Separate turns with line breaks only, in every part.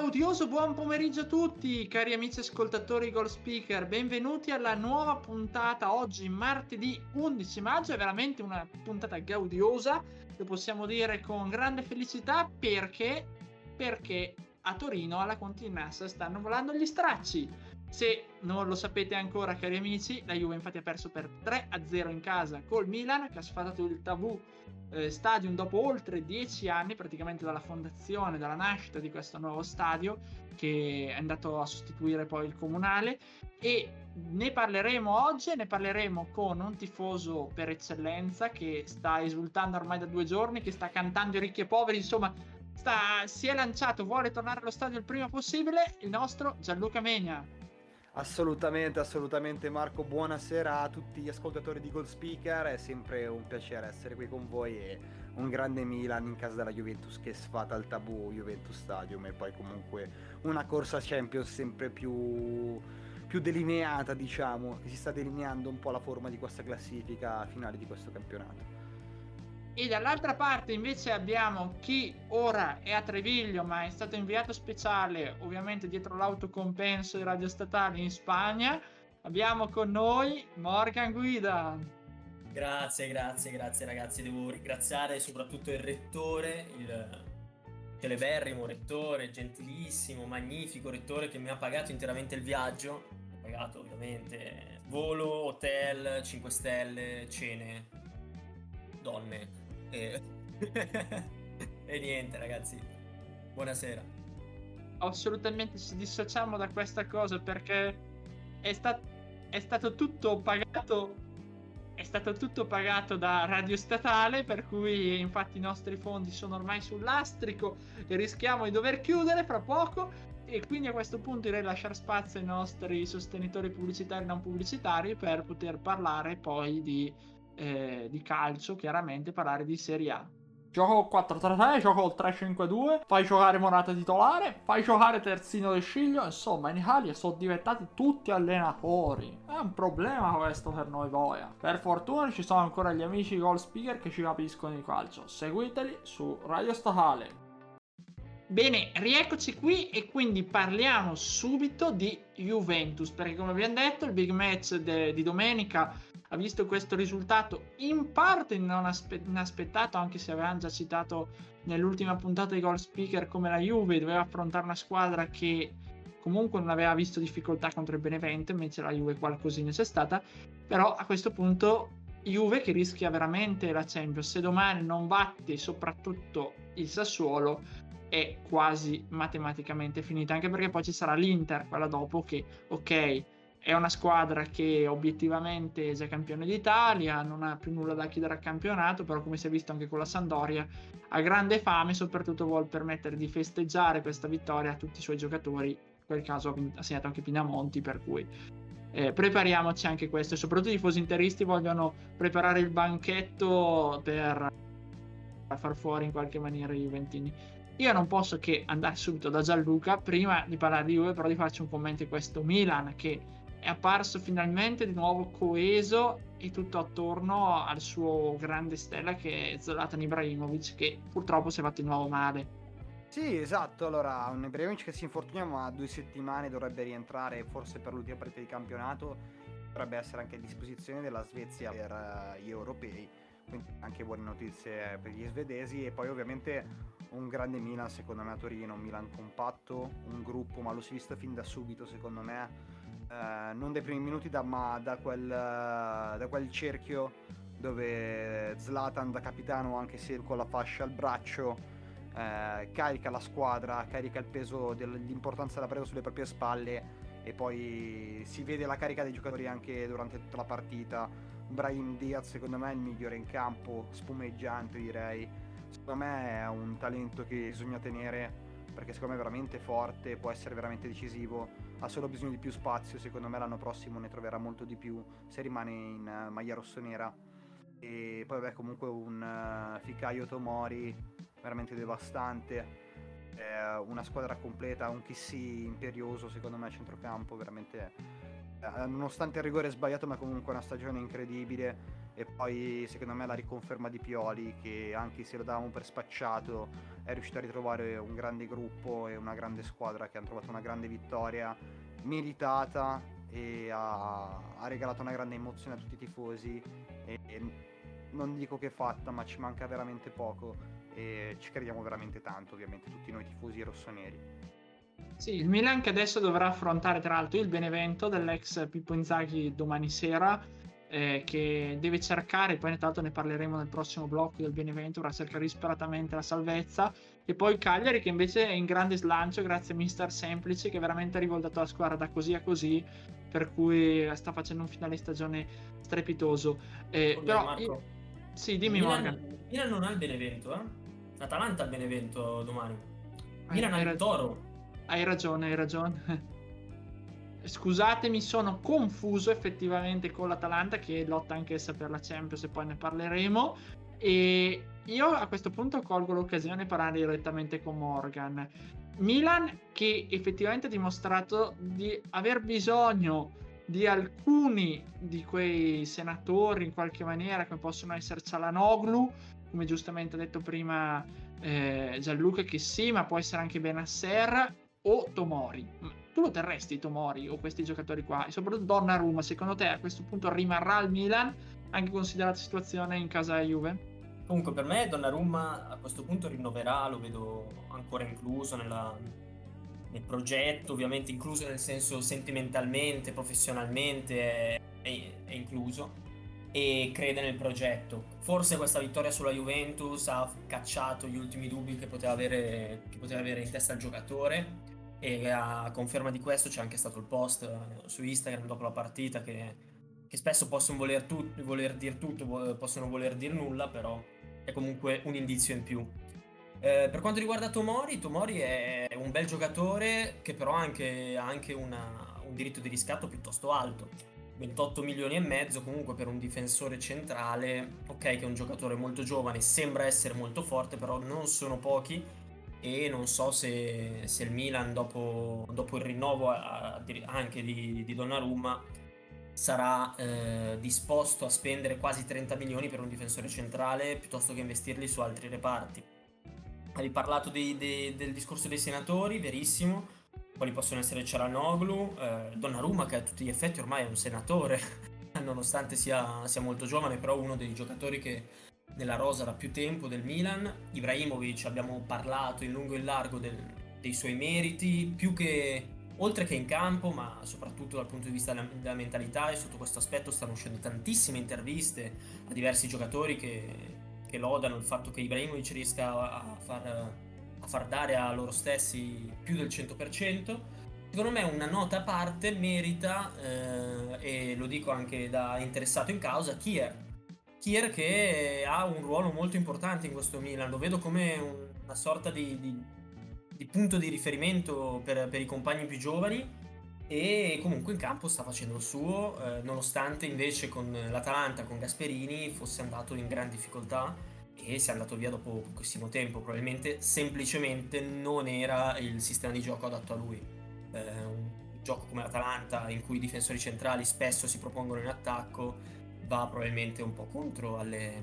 Gaudioso buon pomeriggio a tutti, cari amici ascoltatori Goal Speaker. Benvenuti alla nuova puntata oggi, martedì 11 maggio. È veramente una puntata gaudiosa, lo possiamo dire con grande felicità perché, perché a Torino alla Continassa stanno volando gli stracci. Se non lo sapete ancora, cari amici, la Juve infatti ha perso per 3 a 0 in casa col Milan, che ha sfatato il tabù eh, stadium dopo oltre dieci anni, praticamente dalla fondazione, dalla nascita di questo nuovo stadio, che è andato a sostituire poi il comunale. E ne parleremo oggi, ne parleremo con un tifoso per eccellenza che sta esultando ormai da due giorni, che sta cantando i ricchi e poveri, insomma. Sta, si è lanciato, vuole tornare allo stadio il prima possibile, il nostro Gianluca Megna.
Assolutamente, assolutamente Marco, buonasera a tutti gli ascoltatori di Gold Speaker, è sempre un piacere essere qui con voi e un grande Milan in casa della Juventus che sfata il tabù Juventus Stadium e poi comunque una corsa Champions sempre più, più delineata diciamo, che si sta delineando un po' la forma di questa classifica finale di questo campionato.
E dall'altra parte invece abbiamo chi ora è a Treviglio, ma è stato inviato speciale, ovviamente dietro l'autocompenso di Radio Statale in Spagna. Abbiamo con noi Morgan Guida.
Grazie, grazie, grazie ragazzi. Devo ringraziare soprattutto il rettore, il celeberrimo rettore, gentilissimo, magnifico rettore che mi ha pagato interamente il viaggio. Ho pagato ovviamente volo, hotel, 5 stelle, cene, donne e... e niente, ragazzi. Buonasera.
Assolutamente ci dissociamo da questa cosa perché è, sta- è stato tutto pagato è stato tutto pagato da Radio Statale, per cui infatti i nostri fondi sono ormai sul lastrico e rischiamo di dover chiudere fra poco. E quindi a questo punto direi lasciare spazio ai nostri sostenitori pubblicitari e non pubblicitari per poter parlare poi di eh, di calcio, chiaramente parlare di Serie A. Gioco 4-3-3, gioco 3-5-2, fai giocare Morata titolare, fai giocare Terzino del Sciglio, insomma in Italia sono diventati tutti allenatori. È un problema questo per noi boia. Per fortuna ci sono ancora gli amici goal speaker che ci capiscono di calcio. Seguiteli su Radio Statale. Bene, rieccoci qui e quindi parliamo subito di Juventus, perché come abbiamo detto il big match de- di domenica ha visto questo risultato in parte non aspe- inaspettato, anche se avevamo già citato nell'ultima puntata di Goal Speaker come la Juve doveva affrontare una squadra che comunque non aveva visto difficoltà contro il Benevento, invece la Juve qualcosina c'è stata, però a questo punto Juve che rischia veramente la Champions, se domani non batte soprattutto il Sassuolo è quasi matematicamente finita, anche perché poi ci sarà l'Inter, quella dopo che ok è una squadra che obiettivamente è già campione d'Italia, non ha più nulla da chiedere al campionato, però come si è visto anche con la Sandoria, ha grande fame e soprattutto vuole permettere di festeggiare questa vittoria a tutti i suoi giocatori, in quel caso ha segnato anche Pinamonti, per cui eh, prepariamoci anche questo e soprattutto i tifosi interisti vogliono preparare il banchetto per far fuori in qualche maniera i Juventini. Io non posso che andare subito da Gianluca, prima di parlare di Juve, però di farci un commento di questo Milan che è apparso finalmente di nuovo coeso e tutto attorno al suo grande stella che è Zlatan Ibrahimovic che purtroppo si è fatto di nuovo male.
Sì, esatto, allora un Ibrahimovic che si infortunia ma due settimane dovrebbe rientrare forse per l'ultima partita di campionato dovrebbe essere anche a disposizione della Svezia per uh, gli europei. Quindi anche buone notizie per gli svedesi. E poi ovviamente un grande Milan secondo me a Torino, un Milan compatto, un gruppo ma lo si è visto fin da subito secondo me eh, non dai primi minuti, da, ma da quel, da quel cerchio dove Zlatan da capitano, anche se con la fascia al braccio, eh, carica la squadra, carica il peso dell'importanza della presa sulle proprie spalle e poi si vede la carica dei giocatori anche durante tutta la partita. Brahim Diaz secondo me è il migliore in campo, spumeggiante direi. Secondo me è un talento che bisogna tenere perché secondo me è veramente forte, può essere veramente decisivo ha solo bisogno di più spazio, secondo me l'anno prossimo ne troverà molto di più se rimane in uh, maglia rossonera. E poi vabbè comunque un uh, Fikayo Tomori veramente devastante, eh, una squadra completa, un Kissi imperioso secondo me a centrocampo, veramente eh, nonostante il rigore sbagliato ma comunque una stagione incredibile e poi secondo me la riconferma di Pioli che anche se lo davamo per spacciato è riuscito a ritrovare un grande gruppo e una grande squadra che hanno trovato una grande vittoria meritata e ha, ha regalato una grande emozione a tutti i tifosi. E, e non dico che è fatta ma ci manca veramente poco e ci crediamo veramente tanto ovviamente tutti noi tifosi rossoneri.
Sì, il Milan che adesso dovrà affrontare tra l'altro il Benevento dell'ex Pippo Inzaghi domani sera eh, che deve cercare, poi tra l'altro ne parleremo nel prossimo blocco del Benevento, dovrà cercare disperatamente la salvezza. E poi Cagliari che invece è in grande slancio grazie a Mister Semplice che veramente ha rivoltato la squadra da così a così per cui sta facendo un finale stagione strepitoso. Eh, però io... sì dimmi
Milan,
Morgan.
Milan non ha il Benevento eh? Atalanta ha il Benevento domani. Milan ha il Toro.
Hai ragione hai ragione Scusatemi, sono confuso effettivamente con l'Atalanta che lotta anch'essa per la Champions e poi ne parleremo. E io a questo punto colgo l'occasione per parlare direttamente con Morgan. Milan che effettivamente ha dimostrato di aver bisogno di alcuni di quei senatori in qualche maniera come possono essere Cialanoglu, come giustamente ha detto prima eh, Gianluca che sì, ma può essere anche Benasser o Tomori tu lo terresti Tomori o questi giocatori qua? E soprattutto Donnarumma, secondo te a questo punto rimarrà al Milan, anche considerata la situazione in casa Juve?
Comunque per me Donnarumma a questo punto rinnoverà, lo vedo ancora incluso nella, nel progetto, ovviamente incluso nel senso sentimentalmente, professionalmente è, è, è incluso e crede nel progetto. Forse questa vittoria sulla Juventus ha cacciato gli ultimi dubbi che poteva avere, che poteva avere in testa il giocatore e a conferma di questo c'è anche stato il post eh, su Instagram dopo la partita che, che spesso possono voler, tu, voler dire tutto, possono voler dire nulla, però è comunque un indizio in più. Eh, per quanto riguarda Tomori, Tomori è un bel giocatore che però anche, ha anche una, un diritto di riscatto piuttosto alto. 28 milioni e mezzo comunque per un difensore centrale, ok che è un giocatore molto giovane, sembra essere molto forte, però non sono pochi e non so se, se il Milan dopo, dopo il rinnovo anche di, di Donnarumma sarà eh, disposto a spendere quasi 30 milioni per un difensore centrale piuttosto che investirli su altri reparti. Hai parlato dei, dei, del discorso dei senatori, verissimo, quali possono essere Cialanoglu, eh, Donnarumma che a tutti gli effetti ormai è un senatore, nonostante sia, sia molto giovane, però uno dei giocatori che nella rosa da più tempo del Milan. Ibrahimovic abbiamo parlato in lungo e in largo del, dei suoi meriti, più che oltre che in campo, ma soprattutto dal punto di vista della, della, mentalità e sotto questo aspetto stanno uscendo tantissime interviste a diversi giocatori che, che lodano il fatto che Ibrahimovic riesca a far, a far dare a loro stessi più del 100%. Secondo me una nota a parte merita, eh, e lo dico anche da interessato in causa, Kier, Kier che ha un ruolo molto importante in questo Milan, lo vedo come una sorta di, di, di punto di riferimento per, per, i compagni più giovani e comunque in campo sta facendo il suo, eh, nonostante invece con l'Atalanta, con Gasperini, fosse andato in gran difficoltà e sia andato via dopo pochissimo tempo, probabilmente semplicemente non era il sistema di gioco adatto a lui. Eh, un gioco come l'Atalanta in cui i difensori centrali spesso si propongono in attacco va probabilmente un po' contro alle,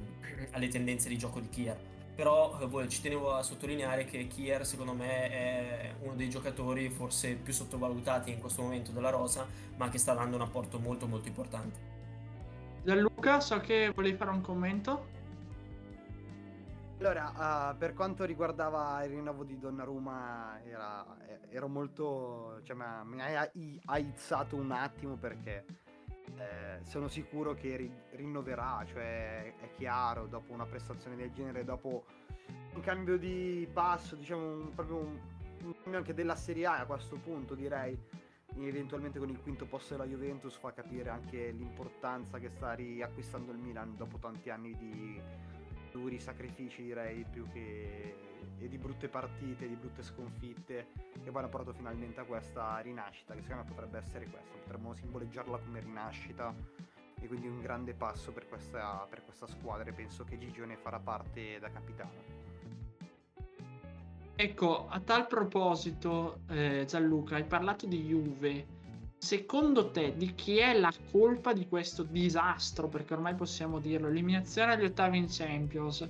alle tendenze di gioco di Kier. Però eh, ci tenevo a sottolineare che Kier secondo me è uno dei giocatori forse più sottovalutati in questo momento della rosa, ma che sta dando un apporto molto molto importante.
Gianluca, so che volevi fare un commento.
Allora, uh, per quanto riguardava il rinnovo di Donnarumma, era, ero molto. cioè, mi ha aizzato un attimo perché eh, sono sicuro che ri- rinnoverà, cioè è chiaro, dopo una prestazione del genere, dopo un cambio di passo, diciamo un, proprio un, un cambio anche della Serie A a questo punto direi, eventualmente con il quinto posto della Juventus fa capire anche l'importanza che sta riacquistando il Milan dopo tanti anni di duri sacrifici direi più che e di brutte partite, di brutte sconfitte che poi hanno portato finalmente a questa rinascita che secondo me potrebbe essere questo, potremmo simboleggiarla come rinascita e quindi un grande passo per questa, per questa squadra e penso che Gigione farà parte da capitano.
Ecco, a tal proposito, eh, Gianluca, hai parlato di Juve. Secondo te, di chi è la colpa di questo disastro? Perché ormai possiamo dirlo: eliminazione agli ottavi in Champions,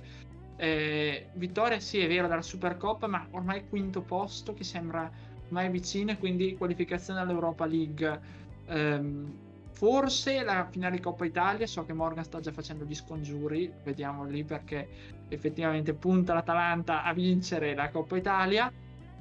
eh, vittoria, sì, è vero, dalla Supercoppa, ma ormai quinto posto che sembra mai vicino, quindi qualificazione all'Europa League. Eh, Forse la finale di Coppa Italia, so che Morgan sta già facendo gli scongiuri, vediamo lì perché effettivamente punta l'Atalanta a vincere la Coppa Italia.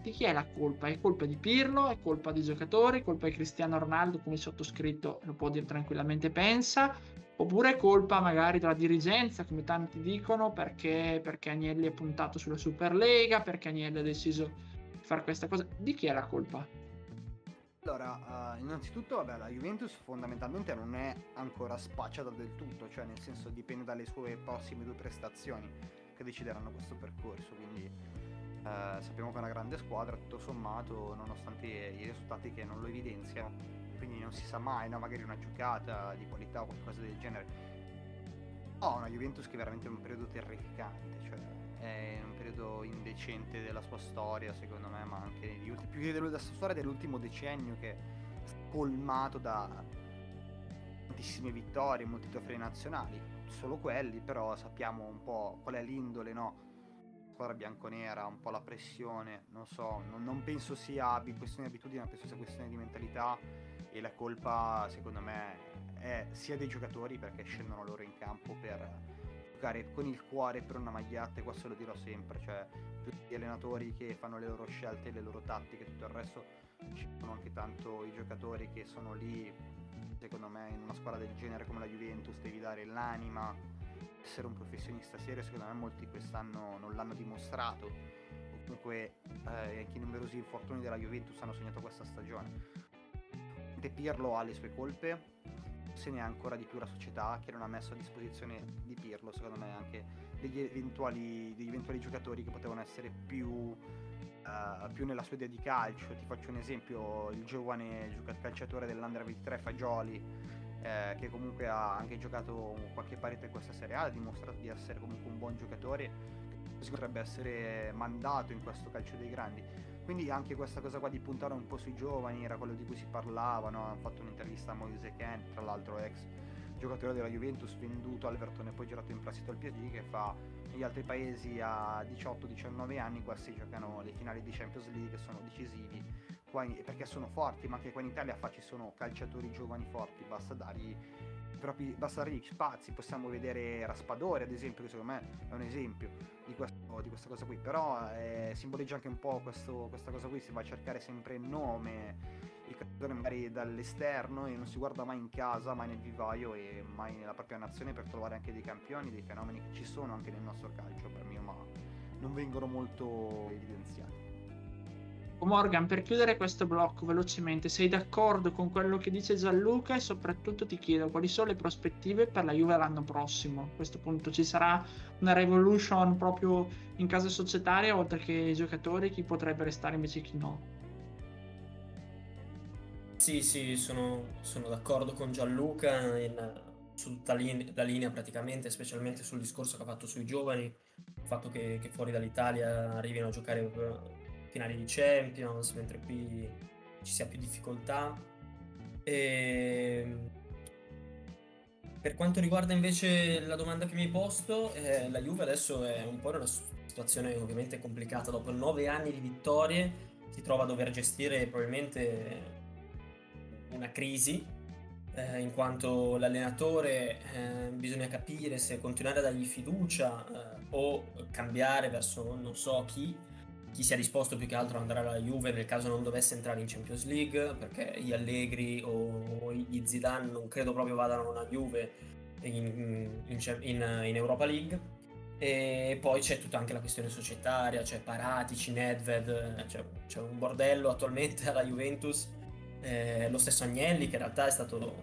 Di chi è la colpa? È colpa di Pirlo? È colpa dei giocatori? È colpa di Cristiano Ronaldo, come sottoscritto lo può dire tranquillamente pensa? Oppure è colpa magari della dirigenza, come tanti dicono, perché, perché Agnelli è puntato sulla Superlega, perché Agnelli ha deciso di fare questa cosa? Di chi è la colpa?
Allora, uh, innanzitutto, vabbè, la Juventus fondamentalmente non è ancora spacciata del tutto, cioè nel senso dipende dalle sue prossime due prestazioni che decideranno questo percorso, quindi uh, sappiamo che è una grande squadra, tutto sommato, nonostante i risultati che non lo evidenziano, quindi non si sa mai, no? magari una giocata di qualità o qualcosa del genere. No, una Juventus che è veramente un periodo terrificante, cioè è un periodo indecente della sua storia, secondo me, ma anche negli ultimi, più che della sua storia dell'ultimo decennio che è colmato da tantissime vittorie, molti trofei nazionali, solo quelli, però sappiamo un po' qual è l'indole, no? Squadra bianconera, un po' la pressione, non so, non, non penso sia questione di abitudine, ma penso sia questione di mentalità e la colpa, secondo me, è sia dei giocatori perché scendono loro in campo per giocare con il cuore per una maglietta e questo lo dirò sempre, cioè tutti gli allenatori che fanno le loro scelte, le loro tattiche, tutto il resto, ci sono anche tanto i giocatori che sono lì, secondo me in una squadra del genere come la Juventus devi dare l'anima, essere un professionista serio, secondo me molti quest'anno non l'hanno dimostrato, o comunque eh, anche i numerosi infortuni della Juventus hanno segnato questa stagione. De Pirlo ha le sue colpe, se ne ha ancora di più la società che non ha messo a disposizione di Pirlo, secondo me, anche degli eventuali, degli eventuali giocatori che potevano essere più, uh, più, nella sua idea di calcio. Ti faccio un esempio, il giovane calciatore dell'Under 23 Fagioli, eh, che comunque ha anche giocato qualche parete in questa Serie A, ha dimostrato di essere comunque un buon giocatore, che potrebbe essere mandato in questo calcio dei grandi quindi anche questa cosa qua di puntare un po' sui giovani era quello di cui si parlava, no? hanno fatto un'intervista a Moise Ken, tra l'altro ex giocatore della Juventus venduto all'Everton e poi girato in prestito al PSG che fa negli altri paesi a 18-19 anni qua si giocano le finali di Champions League, sono decisivi in, perché sono forti, ma anche qua in Italia fa ci sono calciatori giovani forti, basta dargli propri, basta dargli spazi, possiamo vedere Raspadori ad esempio, che secondo me è un esempio di, questo, di questa cosa qui, però eh, simboleggia anche un po' questo, questa cosa qui, si va a cercare sempre il nome, il calciatore magari dall'esterno e non si guarda mai in casa, mai nel vivaio e mai nella propria nazione per trovare anche dei campioni, dei fenomeni che ci sono anche nel nostro calcio per me, ma non vengono molto evidenziati.
Morgan, per chiudere questo blocco velocemente, sei d'accordo con quello che dice Gianluca e soprattutto ti chiedo quali sono le prospettive per la Juve l'anno prossimo? A questo punto ci sarà una revolution proprio in casa societaria oltre che i giocatori, chi potrebbe restare invece chi no?
Sì, sì, sono, sono d'accordo con Gianluca in, su tutta la linea praticamente, specialmente sul discorso che ha fatto sui giovani, il fatto che, che fuori dall'Italia arrivino a giocare finali di Champions, mentre qui ci sia più difficoltà. E... Ehm, per quanto riguarda invece la domanda che mi hai posto, eh, la Juve adesso è un po' in una situazione ovviamente complicata. Dopo nove anni di vittorie si trova a dover gestire probabilmente una crisi, eh, in quanto l'allenatore eh, bisogna capire se continuare a dargli fiducia eh, o cambiare verso non so chi chi sia disposto più che altro ad andare alla Juve nel caso non dovesse entrare in Champions League, perché gli Allegri o gli Zidane non credo proprio vadano alla Juve in, in, in, in Europa League. E poi c'è tutta anche la questione societaria, c'è Paratici, Nedved, c'è, c'è un bordello attualmente alla Juventus. Eh, lo stesso Agnelli che in realtà è stato,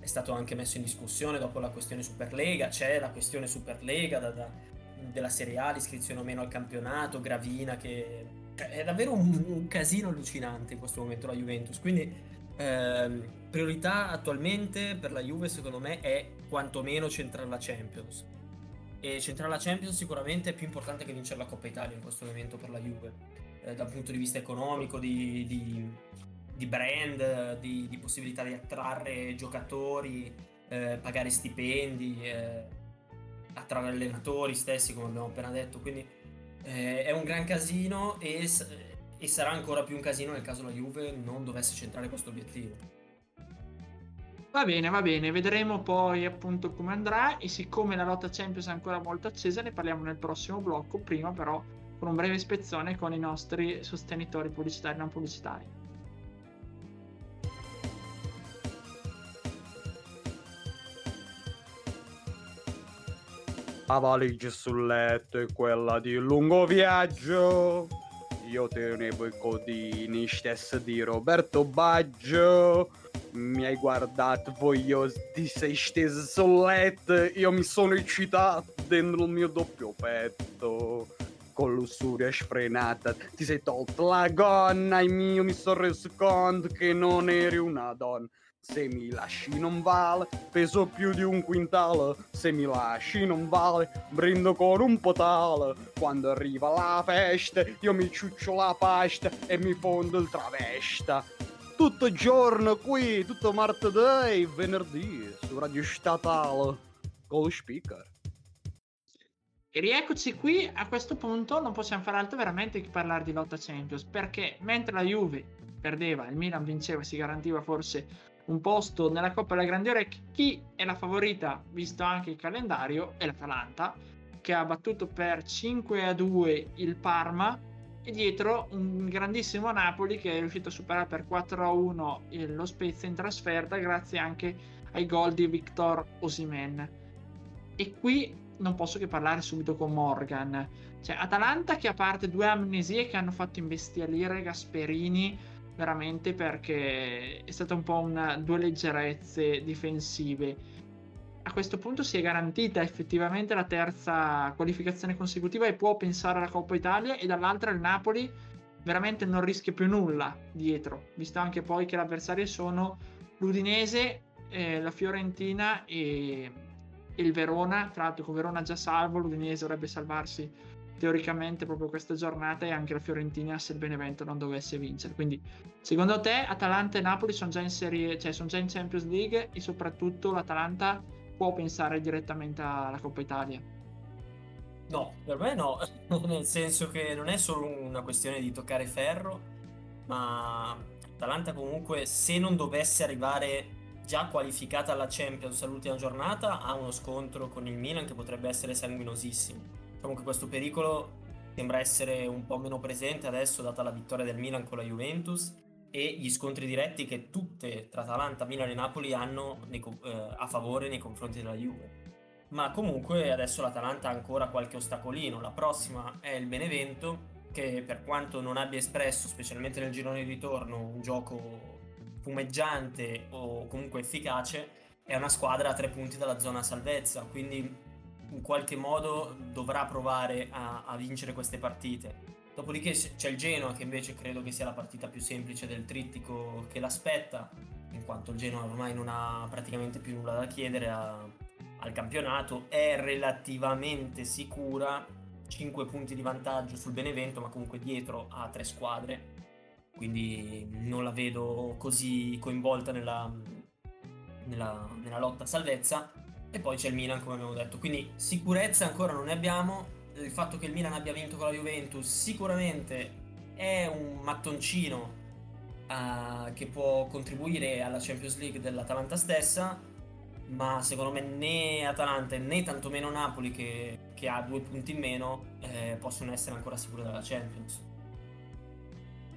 è stato, anche messo in discussione dopo la questione Superlega, c'è la questione Superlega da, da della Serie A, l'iscrizione o meno al campionato, Gravina che cioè, è davvero un, un casino allucinante in questo momento la Juventus. Quindi ehm, priorità attualmente per la Juve secondo me è quantomeno centrare la Champions. E centrare la Champions sicuramente è più importante che vincere la Coppa Italia in questo momento per la Juve, eh, dal punto di vista economico, di, di, di brand, di, di, possibilità di attrarre giocatori, eh, pagare stipendi, eh, attrarre allenatori stessi, come abbiamo appena detto. Quindi eh, è un gran casino e, e sarà ancora più un casino nel caso la Juve non dovesse centrare questo obiettivo.
Va bene, va bene, vedremo poi appunto come andrà e siccome la lotta Champions è ancora molto accesa ne parliamo nel prossimo blocco, prima però con un breve ispezione con i nostri sostenitori pubblicitari e non pubblicitari.
La valigia sul letto è quella di lungo viaggio. Io tenevo i codini stessi di Roberto Baggio mi hai guardato, voglio ti sei steso sul letto, io mi sono eccitato dentro il mio doppio petto. Con lussuria sfrenata ti sei tolto la gonna e io mi sono reso conto che non eri una donna. Se mi lasci non vale, peso più di un quintale. Se mi lasci non vale, brindo con un potale. Quando arriva la festa, io mi ciuccio la pasta e mi fondo il travesta tutto giorno qui, tutto martedì, venerdì, su Radio Statale, con lo speaker.
E rieccoci qui, a questo punto non possiamo fare altro veramente che parlare di lotta Champions, perché mentre la Juve perdeva, il Milan vinceva e si garantiva forse un posto nella Coppa della Grandi Orecchie, chi è la favorita, visto anche il calendario, è l'Atalanta, che ha battuto per 5 a 2 il Parma e dietro un grandissimo Napoli che è riuscito a superare per 4-1 a lo Spezia in trasferta grazie anche ai gol di Victor Osimen e qui non posso che parlare subito con Morgan. Cioè Atalanta che a parte due amnesie che hanno fatto imbestialire Gasperini veramente perché è stata un po' una, due leggerezze difensive. A questo punto si è garantita effettivamente la terza qualificazione consecutiva e può pensare alla Coppa Italia e dall'altra il Napoli veramente non rischia più nulla dietro, visto anche poi che l'avversario sono l'Udinese, eh, la Fiorentina e, e, il Verona, tra l'altro con Verona già salvo, l'Udinese dovrebbe salvarsi teoricamente proprio questa giornata e anche la Fiorentina se il Benevento non dovesse vincere. Quindi secondo te Atalanta e Napoli sono già in serie, cioè sono già in Champions League e soprattutto l'Atalanta può pensare direttamente alla Coppa Italia.
No, per me no, nel senso che non è solo una questione di toccare ferro, ma Atalanta comunque se non dovesse arrivare già qualificata alla Champions all'ultima giornata ha uno scontro con il Milan che potrebbe essere sanguinosissimo. Comunque questo pericolo sembra essere un po' meno presente adesso data la vittoria del Milan con la Juventus e gli scontri diretti che tutte tra Atalanta, Milan e Napoli hanno nei, eh, a favore nei confronti della Juve. Ma comunque adesso l'Atalanta ha ancora qualche ostacolino. La prossima è il Benevento, che per quanto non abbia espresso, specialmente nel girone di ritorno, un gioco fumeggiante o comunque efficace, è una squadra a tre punti dalla zona salvezza, quindi in qualche modo dovrà provare a, a vincere queste partite Dopodiché c'è il Genoa che invece credo che sia la partita più semplice del trittico che l'aspetta, in quanto il Genoa ormai non ha praticamente più nulla da chiedere a, al campionato, è relativamente sicura, 5 punti di vantaggio sul Benevento, ma comunque dietro ha tre squadre, quindi non la vedo così coinvolta nella, nella, nella lotta a salvezza. E poi c'è il Milan, come abbiamo detto, quindi sicurezza ancora non ne abbiamo. Il fatto che il Milan abbia vinto con la Juventus sicuramente è un mattoncino uh, che può contribuire alla Champions League dell'Atalanta stessa, ma secondo me né Atalanta né tantomeno Napoli che, che ha due punti in meno eh, possono essere ancora sicure della Champions.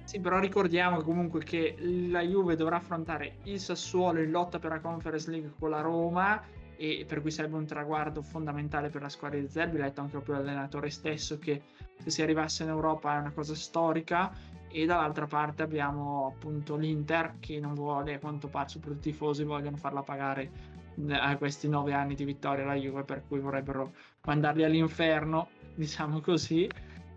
Sì, però ricordiamo comunque che la Juve dovrà affrontare il Sassuolo in lotta per la Conference League con la Roma e per cui sarebbe un traguardo fondamentale per la squadra di Zerbi. Letto anche proprio l'allenatore stesso che se si arrivasse in Europa è una cosa storica. E dall'altra parte abbiamo appunto l'Inter che non vuole, a quanto pare, soprattutto i tifosi vogliono farla pagare a questi nove anni di vittoria alla Juve, per cui vorrebbero mandarli all'inferno. diciamo così.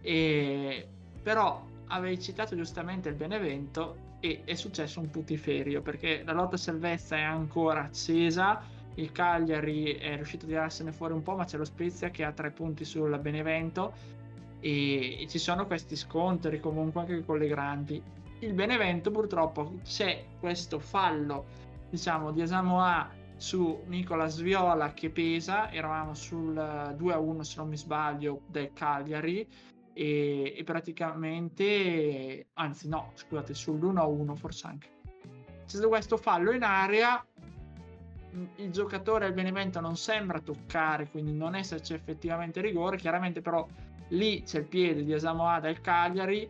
E... Però avevi citato giustamente il Benevento e è successo un putiferio perché la lotta salvezza è ancora accesa. Il Cagliari è riuscito a tirarsene fuori un po', ma c'è lo Spezia che ha tre punti sul Benevento e, ci sono questi scontri comunque anche con le grandi. Il Benevento purtroppo c'è questo fallo, diciamo, di Asamoah su Nicola Sviola che pesa, eravamo sul 2-1 se non mi sbaglio del Cagliari e, e praticamente, anzi no, scusate, sull'1-1 forse anche. C'è stato questo fallo in area, il giocatore del Benevento non sembra toccare, quindi non esserci effettivamente rigore, chiaramente però lì c'è il piede di Asamoah del Cagliari.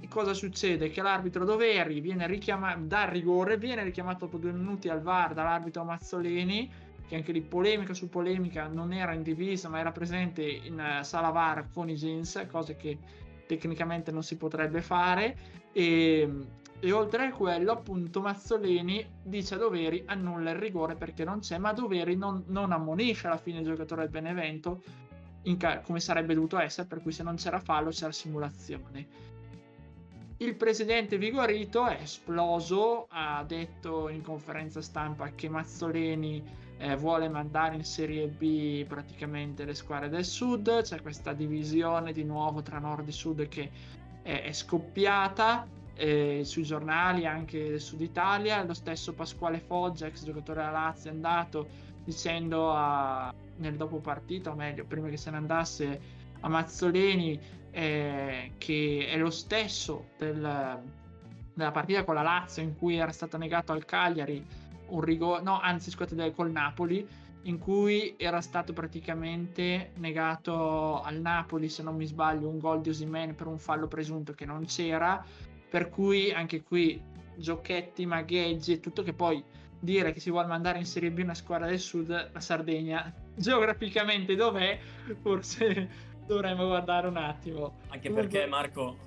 E cosa succede? Che l'arbitro Doveri viene richiamato dal rigore, viene richiamato dopo due minuti al VAR dall'arbitro Mazzoleni, che anche lì polemica su polemica non era in divisa, ma era presente in uh, sala VAR con i jeans, cose che tecnicamente non si potrebbe fare. E, e oltre a quello, appunto, Mazzoleni dice a Doveri annulla il rigore perché non c'è, ma Doveri non, non ammonisce alla fine il giocatore del Benevento ca- come sarebbe dovuto essere, per cui se non c'era fallo c'era simulazione. Il presidente Vigorito è esploso, ha detto in conferenza stampa che Mazzoleni eh, vuole mandare in Serie B praticamente le squadre del sud, c'è questa divisione di nuovo tra nord e sud che è, è scoppiata eh, sui giornali anche del sud Italia, lo stesso Pasquale Foggia, ex giocatore della Lazio, è andato dicendo a, nel dopo partita, o meglio, prima che se ne andasse a Mazzoleni, eh, che è lo stesso del, della partita con la Lazio in cui era stato negato al Cagliari un rigore, no, anzi, scusate, col Napoli, in cui era stato praticamente negato al Napoli, se non mi sbaglio, un gol di Osimen per un fallo presunto che non c'era, per cui anche qui giochetti, magheggi e tutto che poi dire che si vuole mandare in Serie B una squadra del sud, la Sardegna geograficamente dov'è, forse dovremmo guardare un attimo.
Anche perché Marco,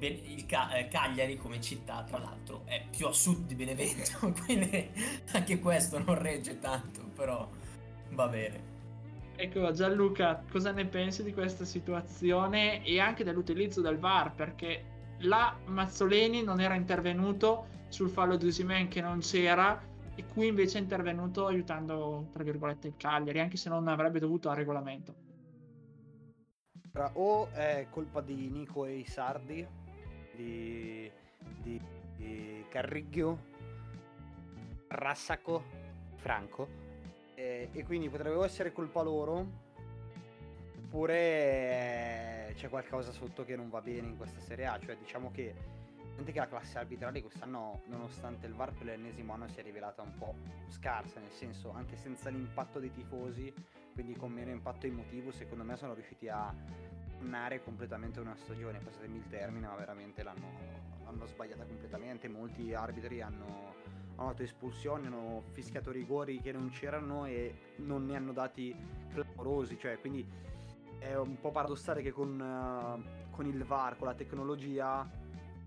il eh, Cagliari come città, tra l'altro, è più a sud di Benevento, quindi anche questo non regge tanto, però va bene.
Ecco Gianluca, cosa ne pensi di questa situazione e anche dell'utilizzo del VAR? Perché la Mazzoleni non era intervenuto sul fallo di Usimen che non c'era e qui invece è intervenuto aiutando, tra virgolette, il Cagliari, anche se non avrebbe dovuto a regolamento.
O è colpa di Nico e i Sardi, di, di, di Carriggio, Rassaco, Franco, e, e quindi potrebbe essere colpa loro, oppure c'è qualcosa sotto che non va bene in questa Serie A, cioè diciamo che che la classe arbitrale quest'anno, nonostante il VAR per l'ennesimo anno, si è rivelata un po' scarsa, nel senso anche senza l'impatto dei tifosi, quindi con meno impatto emotivo, secondo me sono riusciti a tornare completamente una stagione, passatemi il termine, ma veramente l'hanno, l'hanno sbagliata completamente. Molti arbitri hanno, hanno dato espulsioni, hanno fischiato rigori che non c'erano e non ne hanno dati clamorosi, cioè quindi è un po' paradossale che con, uh, con il VAR, con la tecnologia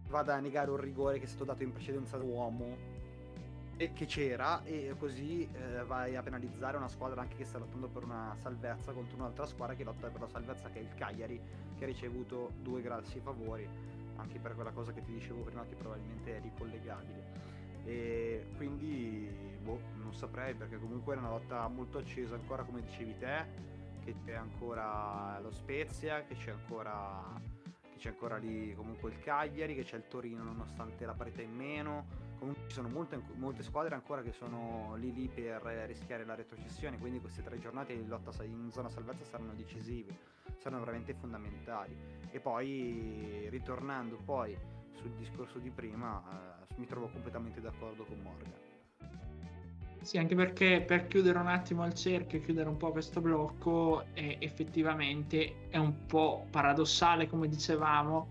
vada a negare un rigore che è stato dato in precedenza all'uomo e che c'era e così eh, vai a penalizzare una squadra anche che sta lottando per una salvezza contro un'altra squadra che lotta per la salvezza che è il Cagliari che ha ricevuto due grossi favori anche per quella cosa che ti dicevo prima che probabilmente è ricollegabile. E quindi boh, non saprei perché comunque è una lotta molto accesa ancora come dicevi te che c'è ancora lo Spezia che c'è ancora c'è ancora lì comunque il Cagliari, che c'è il Torino nonostante la parità in meno, comunque ci sono molte, molte squadre ancora che sono lì lì per rischiare la retrocessione, quindi queste tre giornate in lotta in zona salvezza saranno decisive, saranno veramente fondamentali. E poi ritornando poi sul discorso di prima, eh, mi trovo completamente d'accordo con Morgan.
Sì, anche perché per chiudere un attimo il cerchio, chiudere un po' questo blocco, eh, effettivamente è un po' paradossale, come dicevamo,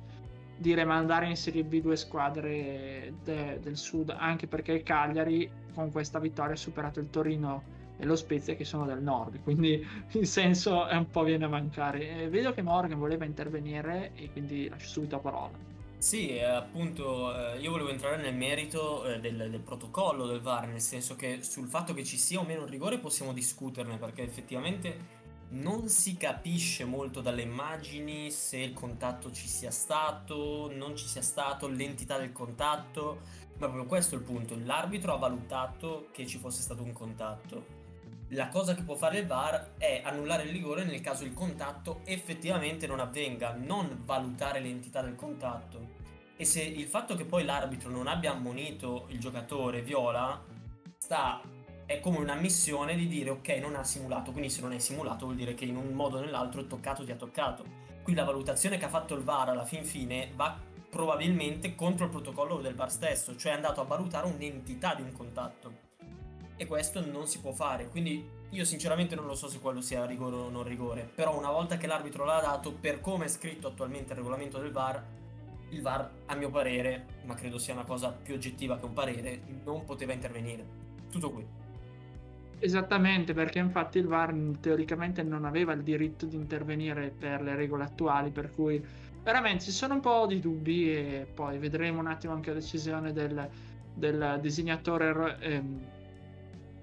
dire mandare in Serie B due squadre de- del sud, anche perché il Cagliari con questa vittoria ha superato il Torino e lo Spezia che sono del nord, quindi il senso è un po' viene a mancare. Eh, vedo che Morgan voleva intervenire e quindi lascio subito la parola.
Sì, eh, appunto, eh, io volevo entrare nel merito eh, del, del protocollo del VAR, nel senso che sul fatto che ci sia o meno un rigore possiamo discuterne, perché effettivamente non si capisce molto dalle immagini se il contatto ci sia stato, non ci sia stato, l'entità del contatto, ma proprio questo è il punto. L'arbitro ha valutato che ci fosse stato un contatto. La cosa che può fare il VAR è annullare il rigore nel caso il contatto effettivamente non avvenga, non valutare l'entità del contatto. E se il fatto che poi l'arbitro non abbia ammonito il giocatore viola, sta è come una missione di dire ok non ha simulato, quindi se non è simulato vuol dire che in un modo o nell'altro toccato ti ha toccato. Qui la valutazione che ha fatto il VAR alla fin fine va probabilmente contro il protocollo del VAR stesso, cioè è andato a valutare un'entità di un contatto. E questo non si può fare, quindi io sinceramente non lo so se quello sia rigore o non rigore, però una volta che l'arbitro l'ha dato, per come è scritto attualmente il regolamento del VAR, il VAR, a mio parere, ma credo sia una cosa più oggettiva che un parere, non poteva intervenire. Tutto qui.
Esattamente, perché infatti il VAR teoricamente non aveva il diritto di intervenire per le regole attuali, per cui veramente ci sono un po' di dubbi e poi vedremo un attimo anche la decisione del, del disegnatore ehm,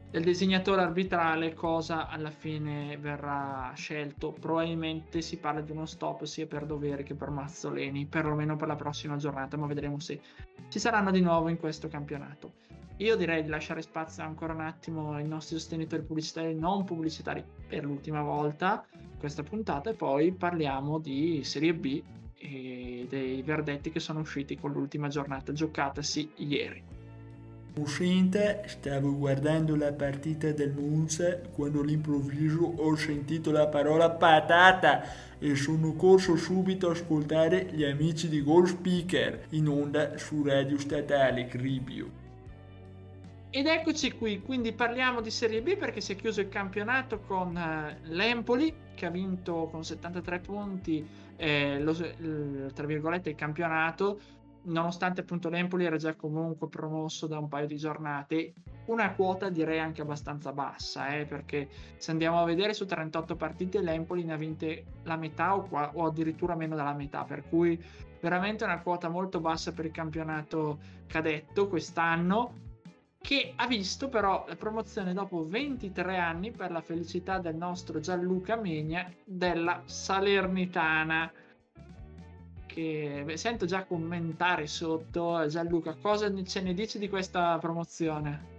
del disegnatore arbitrale cosa alla fine verrà scelto. Probabilmente si parla di uno stop sia per dovere che per Mazzoleni, perlomeno per la prossima giornata, ma vedremo se ci saranno di nuovo in questo campionato. Io direi di lasciare spazio ancora un attimo ai nostri sostenitori pubblicitari non pubblicitari per l'ultima volta questa puntata e poi parliamo di Serie B e dei verdetti che sono usciti con l'ultima giornata giocatasi ieri.
Uscente, stavo guardando la partita del Monza quando all'improvviso ho sentito la parola patata e sono corso subito a ascoltare gli amici di Gold Speaker in onda su Radio Statale Cribio.
Ed eccoci qui, quindi parliamo di Serie B perché si è chiuso il campionato con uh, l'Empoli che ha vinto con 73 punti eh, lo, il, il campionato, nonostante appunto l'Empoli era già comunque promosso da un paio di giornate, una quota direi anche abbastanza bassa, eh, perché se andiamo a vedere su 38 partite l'Empoli ne ha vinte la metà o, qua, o addirittura meno della metà, per cui veramente una quota molto bassa per il campionato cadetto quest'anno che ha visto però la promozione dopo 23 anni per la felicità del nostro Gianluca Megna della Salernitana che sento già commentare sotto. Gianluca cosa ce ne dici di questa promozione?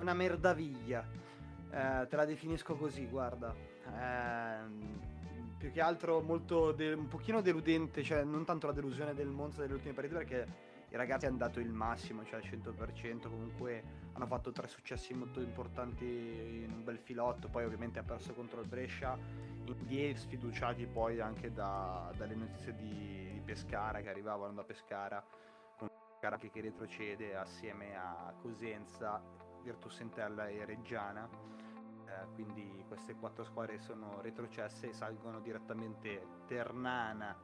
Una merdaviglia. Eh, te la definisco così guarda. Eh, più che altro molto de- un pochino deludente cioè non tanto la delusione del Monza delle ultime partite perché i ragazzi hanno dato il massimo, cioè al 100%, comunque hanno fatto tre successi molto importanti in un bel filotto, poi ovviamente ha perso contro il Brescia, in 10 sfiduciati poi anche da, dalle notizie di, di, Pescara che arrivavano da Pescara, con Pescara che, che retrocede assieme a Cosenza, Virtus Entella e Reggiana. Eh, quindi queste quattro squadre sono retrocesse e salgono direttamente Ternana,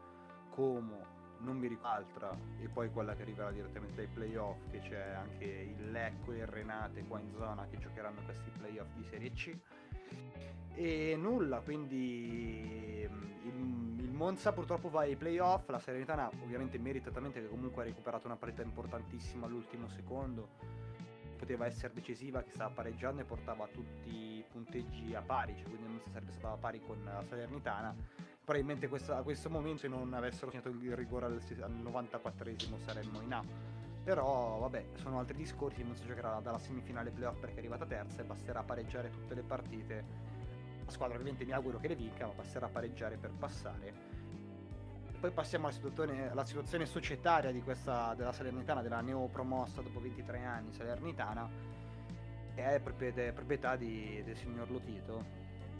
Como, non mi ricordo. Altra e poi quella che arriverà direttamente ai playoff che c'è anche il Lecco e il Renate qua in zona che giocheranno questi playoff di Serie C. E nulla quindi il, il Monza purtroppo va ai playoff la Serenitana ovviamente meritatamente che comunque ha recuperato una partita importantissima all'ultimo secondo poteva essere decisiva che stava pareggiando e portava tutti i punteggi a pari cioè quindi non sarebbe stata a pari con la Salernitana probabilmente questo, a questo momento se non avessero segnato il rigore al, al 94esimo saremmo in A. Però vabbè sono altri discorsi non si giocherà dalla semifinale playoff perché è arrivata terza e basterà pareggiare tutte le partite. La squadra ovviamente mi auguro che le vinca ma basterà pareggiare per passare. Poi passiamo alla situazione, alla situazione societaria questa, della Salernitana della neopromossa dopo 23 anni Salernitana che è proprietà, proprietà di, del signor Lotito.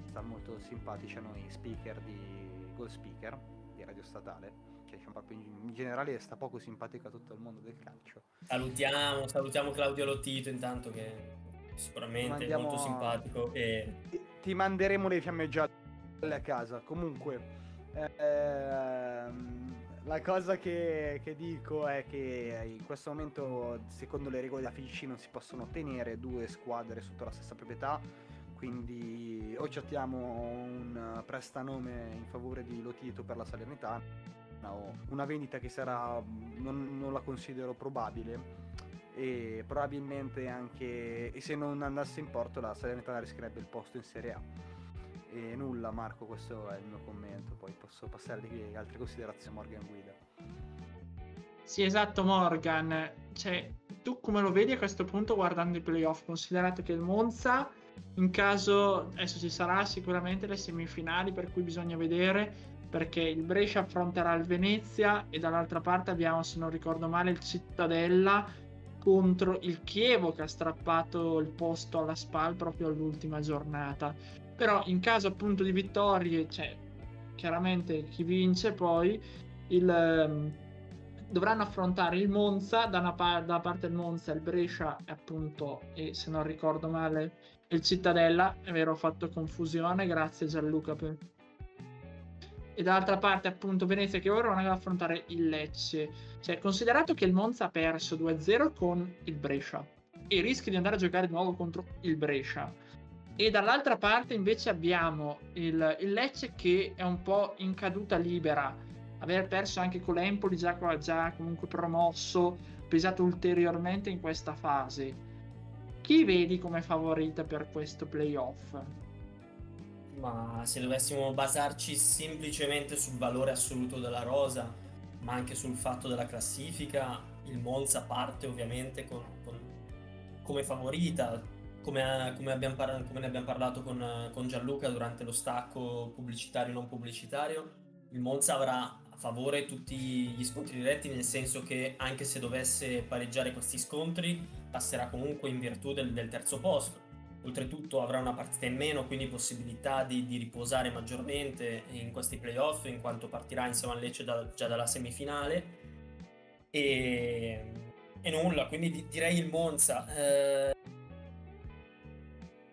Sta molto simpatici a noi speaker di Goal Speaker di Radio Statale, che proprio in, generale sta poco simpatico a tutto il mondo del calcio.
Salutiamo, salutiamo Claudio Lottito intanto che sicuramente Mandiamo... è molto simpatico e...
Ti, ti manderemo le fiammeggiate a casa. Comunque, ehm, la cosa che, che, dico è che in questo momento, secondo le regole della FIC, non si possono ottenere due squadre sotto la stessa proprietà quindi o accettiamo un prestanome in favore di Lotito per la Salernitana o una vendita che sarà non, non la considero probabile e probabilmente anche e se non andasse in porto la Salernitana rischierebbe il posto in Serie A E nulla Marco, questo è il mio commento, poi posso passare di altre considerazioni Morgan Guida.
Sì, esatto Morgan, cioè tu come lo vedi a questo punto guardando i playoff, considerato che il Monza in caso adesso ci sarà sicuramente le semifinali per cui bisogna vedere perché il Brescia affronterà il Venezia e dall'altra parte abbiamo se non ricordo male il Cittadella contro il Chievo che ha strappato il posto alla SPAL proprio all'ultima giornata. Però in caso appunto di vittorie cioè chiaramente chi vince poi il, ehm, dovranno affrontare il Monza da pa- da parte il Monza il Brescia appunto e se non ricordo male il Cittadella. È vero ho fatto confusione grazie Gianluca per... e dall'altra parte appunto Venezia che ora ad affrontare il Lecce. Cioè considerato che il Monza ha perso 2-0 con il Brescia e rischi di andare a giocare di nuovo contro il Brescia. E dall'altra parte invece abbiamo il, il Lecce che è un po' in caduta libera aver perso anche con l'Empoli già, già comunque promosso pesato ulteriormente in questa fase chi vedi come favorita per questo playoff?
Ma se dovessimo basarci semplicemente sul valore assoluto della rosa, ma anche sul fatto della classifica, il Monza parte ovviamente con, con, come favorita, come, come, abbiamo par- come, ne abbiamo parlato con, con Gianluca durante lo stacco pubblicitario non pubblicitario. Il Monza avrà favore tutti gli scontri diretti, nel senso che anche se dovesse pareggiare questi scontri, passerà comunque in virtù del, del terzo posto. Oltretutto avrà una partita in meno, quindi possibilità di, di riposare maggiormente in questi playoff, in quanto partirà insieme al Lecce da, già dalla semifinale. E, e nulla, quindi di, direi il Monza. Eh,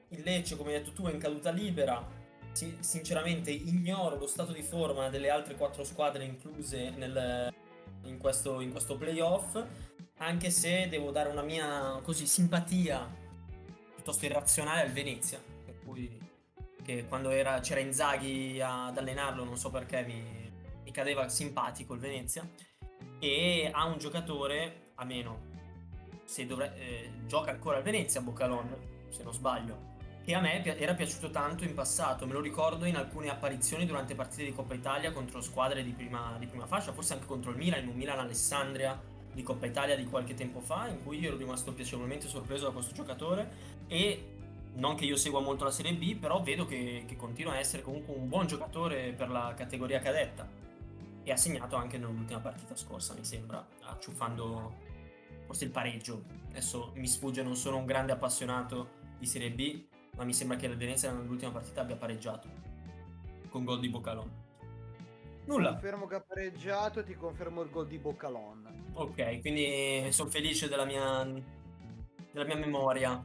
il Lecce, come hai detto tu, è in caduta libera sinceramente ignoro lo stato di forma delle altre quattro squadre incluse nel, in, questo, in questo playoff, anche se devo dare una mia così simpatia piuttosto irrazionale al Venezia, per cui che quando era, c'era Inzaghi ad allenarlo non so perché mi, mi cadeva simpatico il Venezia. E ha un giocatore a meno se dovre- eh, gioca ancora al Venezia Boccalon se non sbaglio che a me era piaciuto tanto in passato, me lo ricordo in alcune apparizioni durante partite di Coppa Italia contro squadre di prima, di prima fascia, forse anche contro il Milan, in un Milan Alessandria di Coppa Italia di qualche tempo fa, in cui io ero rimasto piacevolmente sorpreso da questo giocatore e non che io segua molto la Serie B, però vedo che, che continua a essere comunque un buon giocatore per la categoria cadetta e ha segnato anche nell'ultima partita scorsa, mi sembra, acciuffando forse il pareggio. Adesso mi sfugge, non sono un grande appassionato di Serie B, ma mi sembra che il Venezia nell'ultima partita abbia pareggiato con gol di Boccalon. Nulla.
Confermo che ha pareggiato e ti confermo il gol di Boccalon.
Ok, quindi sono felice della mia, della mia memoria.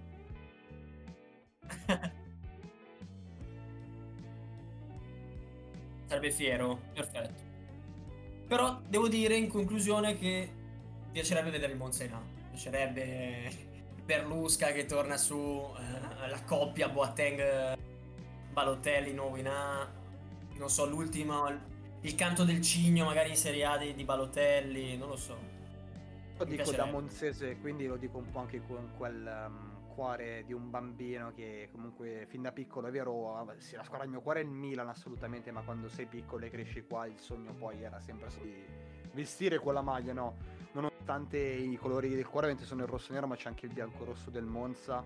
Sarebbe fiero, perfetto. Però devo dire in conclusione che piacerebbe vedere il A. Piacerebbe Berlusca che torna su eh, la coppia Boateng Balotelli nuovo in A non so l'ultimo il canto del cigno magari in Serie A di, di Balotelli non lo so.
Lo dico da Monzese quindi lo dico un po' anche con quel um, cuore di un bambino che comunque fin da piccolo è vero sì, la squadra del mio cuore è il Milan assolutamente ma quando sei piccolo e cresci qua il sogno poi era sempre di vestire quella maglia no nonostante i colori del cuore sono il rosso nero ma c'è anche il bianco rosso del Monza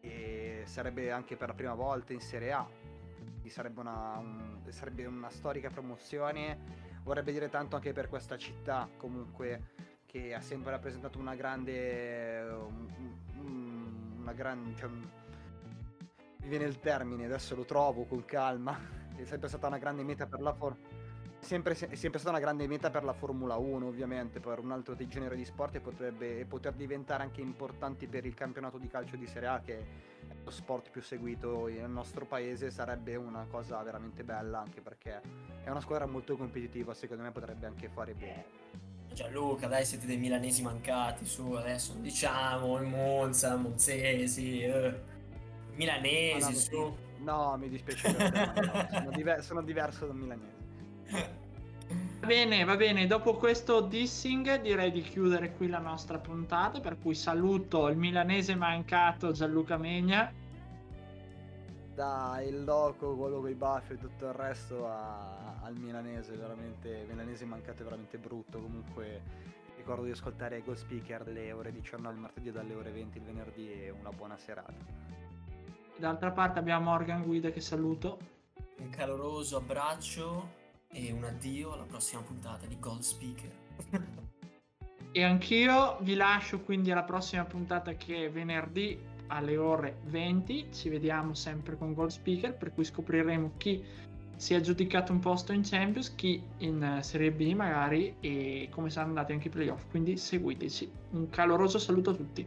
e sarebbe anche per la prima volta in Serie A. Sarebbe una, un, sarebbe una storica promozione. Vorrebbe dire tanto anche per questa città comunque che ha sempre rappresentato una grande una grande cioè, mi viene il termine adesso lo trovo con calma è sempre stata una grande meta per la Formula sempre, è sempre stata una grande meta per la Formula 1, ovviamente, per un altro genere di sport e potrebbe poter diventare anche importanti per il campionato di calcio di Serie A, che è lo sport più seguito nel nostro paese, sarebbe una cosa veramente bella, anche perché è una squadra molto competitiva, secondo me potrebbe anche fare bene.
Gianluca, dai, siete dei milanesi mancati, su, adesso diciamo, il Monza, Monzesi, eh. milanesi, no, su.
No, mi dispiace per te, no, sono, diver- sono diverso da milanese.
Va bene, va bene, dopo questo dissing direi di chiudere qui la nostra puntata, per cui saluto il milanese mancato Gianluca Megna.
dal loco, quello con i baffi e tutto il resto a- al milanese, veramente, milanese mancato è veramente brutto, comunque ricordo di ascoltare Ghost Speaker dalle ore 19 il martedì e dalle ore 20 il venerdì e una buona serata.
D'altra parte abbiamo Morgan Guida che saluto.
Un caloroso abbraccio e un addio alla prossima puntata di Gold Speaker.
E anch'io vi lascio quindi alla prossima puntata che è venerdì alle ore 20. Ci vediamo sempre con Gold Speaker, per cui scopriremo chi si è aggiudicato un posto in Champions, chi in Serie B magari e come saranno andati anche i playoff. Quindi seguiteci. Un caloroso saluto a tutti.